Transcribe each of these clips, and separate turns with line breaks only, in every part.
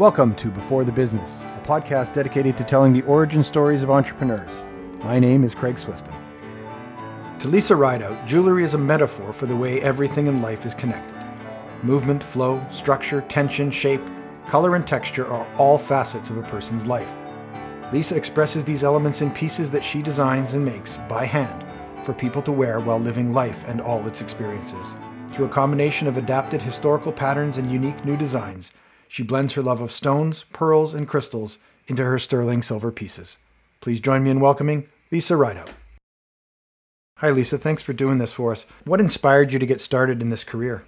Welcome to Before the Business, a podcast dedicated to telling the origin stories of entrepreneurs. My name is Craig Swiston. To Lisa Rideout, jewelry is a metaphor for the way everything in life is connected. Movement, flow, structure, tension, shape, color, and texture are all facets of a person's life. Lisa expresses these elements in pieces that she designs and makes by hand for people to wear while living life and all its experiences. Through a combination of adapted historical patterns and unique new designs, she blends her love of stones, pearls, and crystals into her sterling silver pieces. Please join me in welcoming Lisa Rideout. Hi, Lisa. Thanks for doing this for us. What inspired you to get started in this career?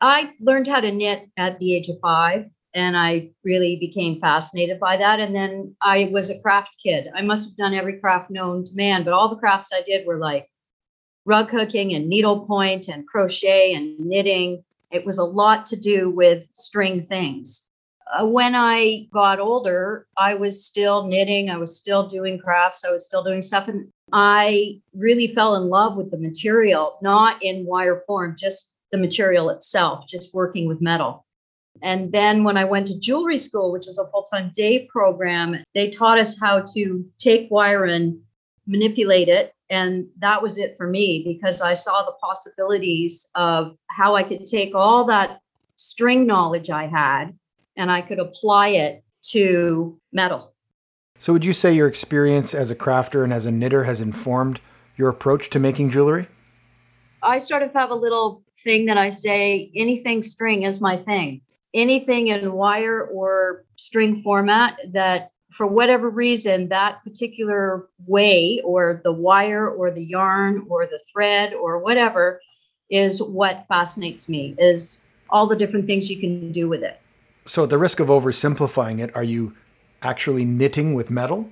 I learned how to knit at the age of five, and I really became fascinated by that. And then I was a craft kid. I must have done every craft known to man, but all the crafts I did were like rug hooking and needlepoint and crochet and knitting it was a lot to do with string things. Uh, when I got older, I was still knitting, I was still doing crafts, I was still doing stuff. And I really fell in love with the material, not in wire form, just the material itself, just working with metal. And then when I went to jewelry school, which is a full time day program, they taught us how to take wire and manipulate it and that was it for me because I saw the possibilities of how I could take all that string knowledge I had and I could apply it to metal.
So, would you say your experience as a crafter and as a knitter has informed your approach to making jewelry?
I sort of have a little thing that I say anything string is my thing. Anything in wire or string format that for whatever reason, that particular way, or the wire, or the yarn, or the thread, or whatever, is what fascinates me. Is all the different things you can do with it.
So, at the risk of oversimplifying it, are you actually knitting with metal?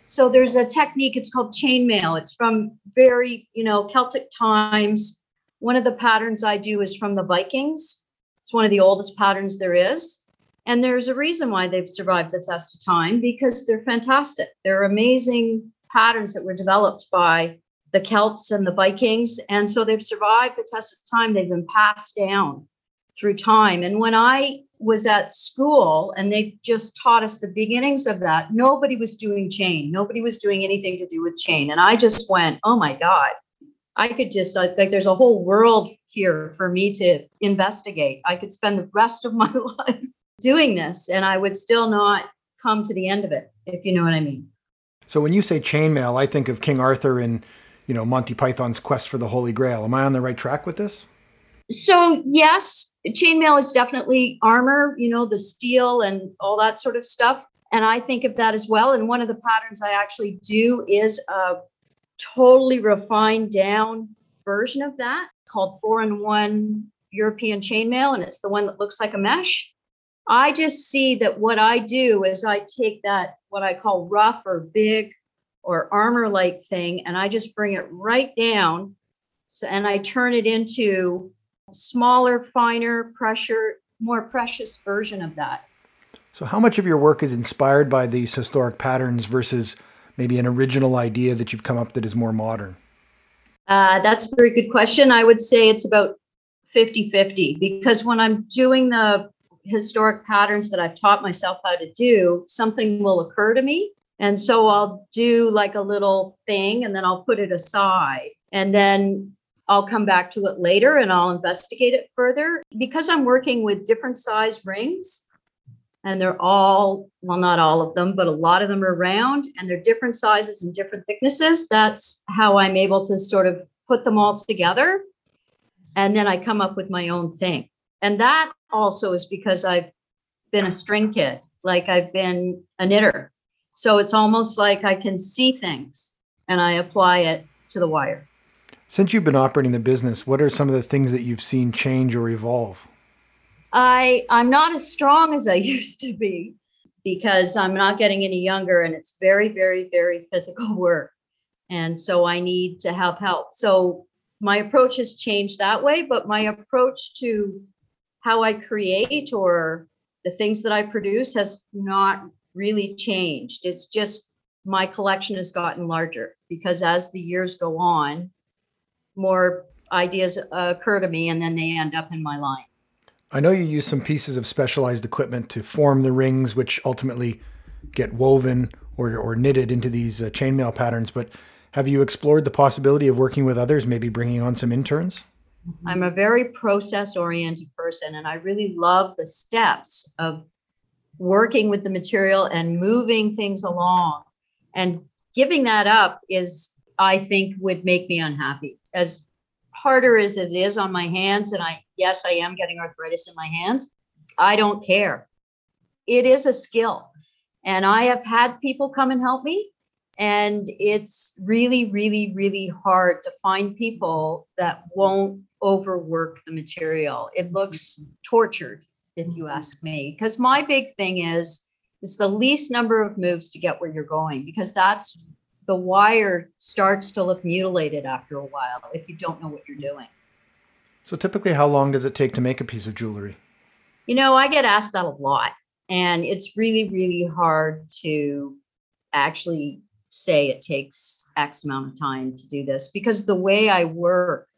So there's a technique. It's called chainmail. It's from very, you know, Celtic times. One of the patterns I do is from the Vikings. It's one of the oldest patterns there is and there's a reason why they've survived the test of time because they're fantastic. They're amazing patterns that were developed by the Celts and the Vikings. And so they've survived the test of time. They've been passed down through time. And when I was at school and they just taught us the beginnings of that, nobody was doing chain. Nobody was doing anything to do with chain. And I just went, oh my God, I could just, like, there's a whole world here for me to investigate. I could spend the rest of my life doing this and I would still not come to the end of it, if you know what I mean.
So when you say chainmail, I think of King Arthur and, you know, Monty Python's quest for the Holy Grail. Am I on the right track with this?
So yes, chainmail is definitely armor, you know, the steel and all that sort of stuff. And I think of that as well. And one of the patterns I actually do is a totally refined down version of that called four in one European chainmail. And it's the one that looks like a mesh. I just see that what I do is I take that, what I call rough or big or armor like thing, and I just bring it right down. So, and I turn it into smaller, finer, pressure, more precious version of that.
So, how much of your work is inspired by these historic patterns versus maybe an original idea that you've come up that is more modern?
Uh, that's a very good question. I would say it's about 50 50 because when I'm doing the historic patterns that I've taught myself how to do, something will occur to me. And so I'll do like a little thing and then I'll put it aside. And then I'll come back to it later and I'll investigate it further. Because I'm working with different size rings, and they're all, well, not all of them, but a lot of them are round and they're different sizes and different thicknesses. That's how I'm able to sort of put them all together. And then I come up with my own thing. And that also is because I've been a string kid, like I've been a knitter. So it's almost like I can see things and I apply it to the wire.
Since you've been operating the business, what are some of the things that you've seen change or evolve?
I I'm not as strong as I used to be because I'm not getting any younger and it's very very very physical work. And so I need to have help. So my approach has changed that way, but my approach to how I create or the things that I produce has not really changed. It's just my collection has gotten larger because as the years go on, more ideas occur to me and then they end up in my line.
I know you use some pieces of specialized equipment to form the rings, which ultimately get woven or, or knitted into these uh, chainmail patterns. But have you explored the possibility of working with others, maybe bringing on some interns? Mm-hmm.
I'm a very process oriented person, and I really love the steps of working with the material and moving things along. And giving that up is, I think, would make me unhappy. As harder as it is on my hands, and I, yes, I am getting arthritis in my hands, I don't care. It is a skill. And I have had people come and help me. And it's really, really, really hard to find people that won't overwork the material. It looks mm-hmm. tortured, if you mm-hmm. ask me. Because my big thing is it's the least number of moves to get where you're going, because that's the wire starts to look mutilated after a while if you don't know what you're doing.
So typically how long does it take to make a piece of jewelry?
You know, I get asked that a lot. And it's really, really hard to actually say it takes X amount of time to do this because the way I work,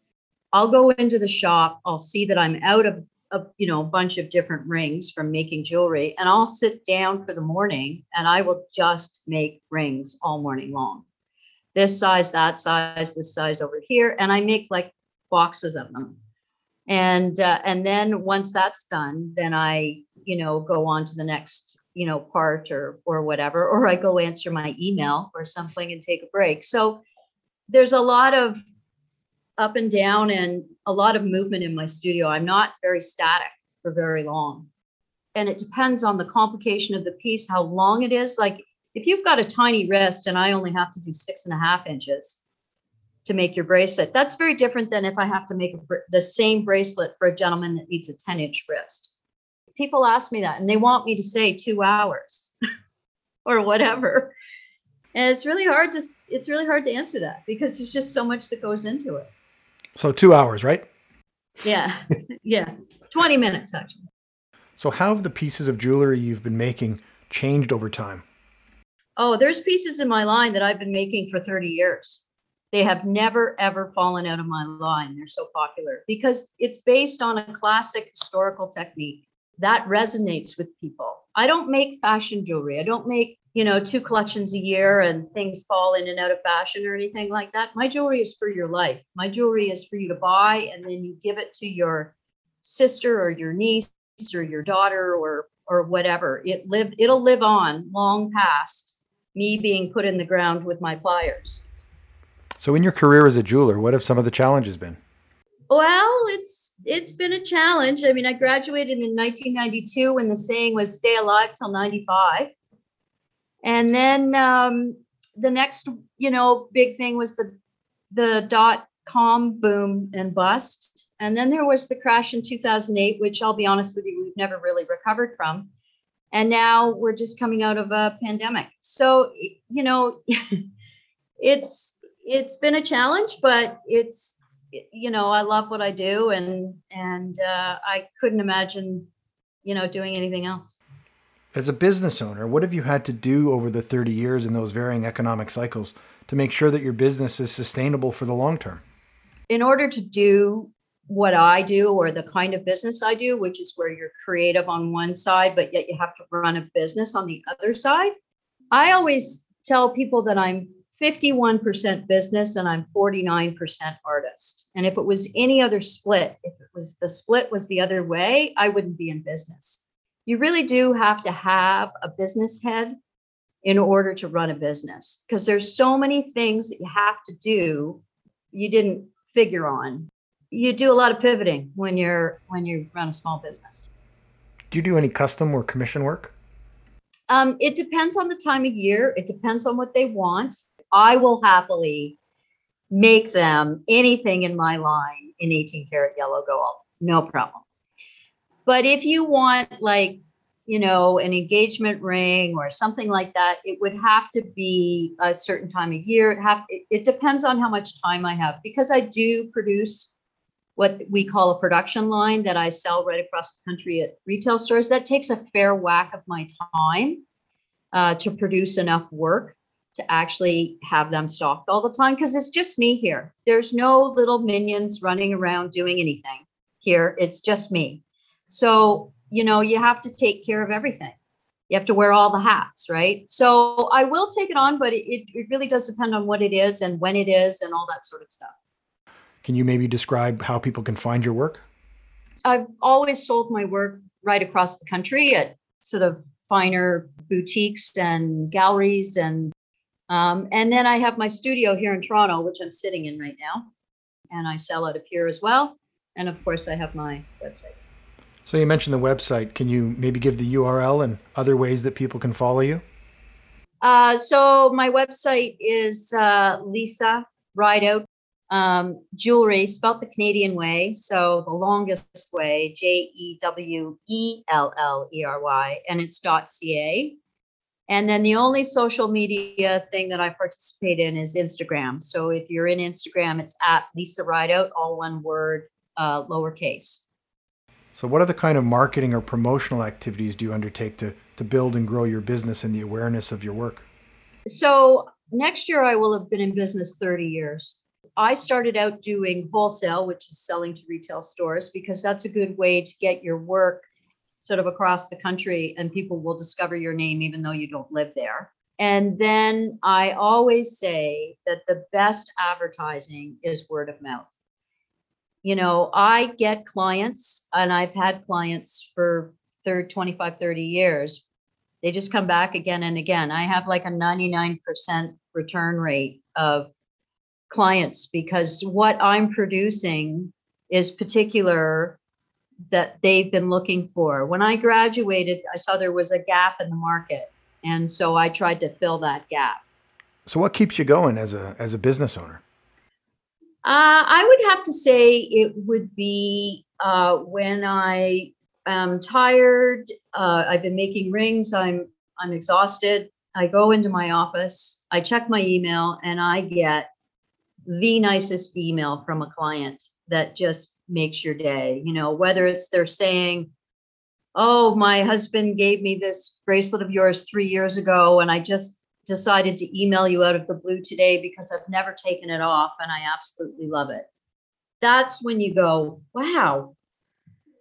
I'll go into the shop, I'll see that I'm out of a you know a bunch of different rings from making jewelry, and I'll sit down for the morning and I will just make rings all morning long. This size, that size, this size over here, and I make like boxes of them. And uh, and then once that's done, then I you know go on to the next you know part or or whatever or i go answer my email or something and take a break. So there's a lot of up and down and a lot of movement in my studio. I'm not very static for very long. And it depends on the complication of the piece how long it is. Like if you've got a tiny wrist and i only have to do six and a half inches to make your bracelet that's very different than if i have to make a, the same bracelet for a gentleman that needs a 10 inch wrist people ask me that and they want me to say two hours or whatever. And it's really hard to it's really hard to answer that because there's just so much that goes into it.
So two hours, right?
Yeah. yeah. 20 minutes actually.
So how have the pieces of jewelry you've been making changed over time?
Oh, there's pieces in my line that I've been making for 30 years. They have never ever fallen out of my line. They're so popular because it's based on a classic historical technique that resonates with people. I don't make fashion jewelry. I don't make, you know, two collections a year and things fall in and out of fashion or anything like that. My jewelry is for your life. My jewelry is for you to buy and then you give it to your sister or your niece or your daughter or or whatever. It live it'll live on long past me being put in the ground with my pliers.
So in your career as a jeweler, what have some of the challenges been?
Well, it's it's been a challenge. I mean, I graduated in 1992 when the saying was "stay alive till 95," and then um, the next, you know, big thing was the the dot com boom and bust, and then there was the crash in 2008, which I'll be honest with you, we've never really recovered from, and now we're just coming out of a pandemic. So, you know, it's it's been a challenge, but it's you know, I love what I do, and and uh, I couldn't imagine, you know, doing anything else.
As a business owner, what have you had to do over the 30 years in those varying economic cycles to make sure that your business is sustainable for the long term?
In order to do what I do or the kind of business I do, which is where you're creative on one side, but yet you have to run a business on the other side, I always tell people that I'm 51% business and I'm 49% artist. And if it was any other split, if it was the split was the other way, I wouldn't be in business. You really do have to have a business head in order to run a business because there's so many things that you have to do you didn't figure on. You do a lot of pivoting when you're when you run a small business.
Do you do any custom or commission work?
Um, it depends on the time of year. It depends on what they want. I will happily make them anything in my line in 18 karat yellow gold. No problem. But if you want like, you know, an engagement ring or something like that, it would have to be a certain time of year. It have it, it depends on how much time I have because I do produce what we call a production line that I sell right across the country at retail stores. That takes a fair whack of my time uh, to produce enough work to actually have them stalked all the time because it's just me here. There's no little minions running around doing anything here. It's just me. So, you know, you have to take care of everything. You have to wear all the hats, right? So I will take it on, but it, it really does depend on what it is and when it is and all that sort of stuff.
Can you maybe describe how people can find your work?
I've always sold my work right across the country at sort of finer boutiques and galleries and um, and then I have my studio here in Toronto, which I'm sitting in right now, and I sell out of here as well. And of course, I have my website.
So you mentioned the website. Can you maybe give the URL and other ways that people can follow you?
Uh, so my website is uh, Lisa Rideout um, Jewelry, spelt the Canadian way. So the longest way, J E W E L L E R Y, and it's .ca. And then the only social media thing that I participate in is Instagram. So if you're in Instagram, it's at Lisa Rideout, all one word, uh, lowercase.
So, what other kind of marketing or promotional activities do you undertake to, to build and grow your business and the awareness of your work?
So, next year I will have been in business 30 years. I started out doing wholesale, which is selling to retail stores, because that's a good way to get your work sort of across the country and people will discover your name even though you don't live there. And then I always say that the best advertising is word of mouth. You know, I get clients and I've had clients for 30, 25, 30 years. They just come back again and again. I have like a 99% return rate of clients because what I'm producing is particular that they've been looking for. When I graduated, I saw there was a gap in the market, and so I tried to fill that gap.
So, what keeps you going as a as a business owner?
Uh, I would have to say it would be uh, when I am tired. Uh, I've been making rings. I'm I'm exhausted. I go into my office. I check my email, and I get the nicest email from a client that just makes your day. You know, whether it's they're saying, Oh, my husband gave me this bracelet of yours three years ago, and I just decided to email you out of the blue today because I've never taken it off and I absolutely love it. That's when you go, Wow,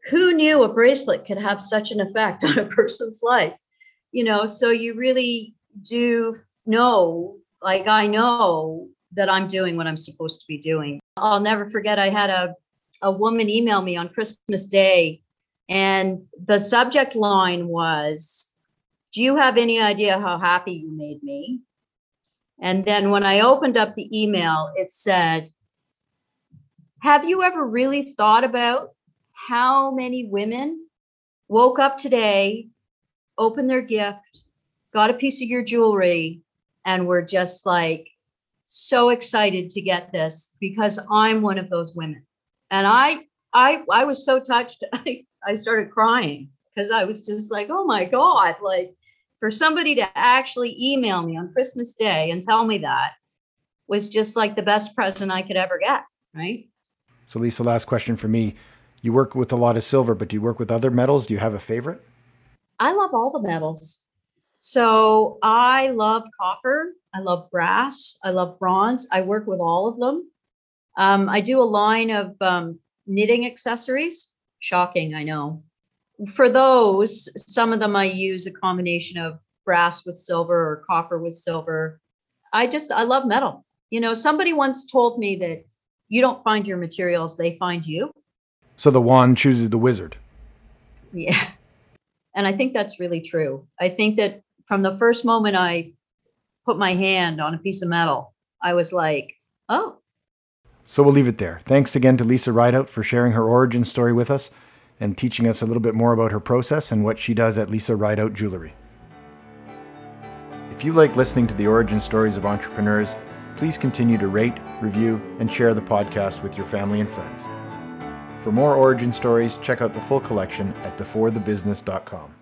who knew a bracelet could have such an effect on a person's life? You know, so you really do know, like I know that I'm doing what I'm supposed to be doing. I'll never forget I had a a woman emailed me on Christmas Day, and the subject line was, Do you have any idea how happy you made me? And then when I opened up the email, it said, Have you ever really thought about how many women woke up today, opened their gift, got a piece of your jewelry, and were just like so excited to get this because I'm one of those women and I I I was so touched. I, I started crying because I was just like, oh my God, like for somebody to actually email me on Christmas Day and tell me that was just like the best present I could ever get. Right.
So, Lisa, last question for me. You work with a lot of silver, but do you work with other metals? Do you have a favorite?
I love all the metals. So I love copper. I love brass. I love bronze. I work with all of them. Um, I do a line of um, knitting accessories. Shocking, I know. For those, some of them I use a combination of brass with silver or copper with silver. I just, I love metal. You know, somebody once told me that you don't find your materials, they find you.
So the wand chooses the wizard.
Yeah. And I think that's really true. I think that from the first moment I put my hand on a piece of metal, I was like, oh,
so we'll leave it there. Thanks again to Lisa Rideout for sharing her origin story with us and teaching us a little bit more about her process and what she does at Lisa Rideout Jewelry. If you like listening to the origin stories of entrepreneurs, please continue to rate, review, and share the podcast with your family and friends. For more origin stories, check out the full collection at beforethebusiness.com.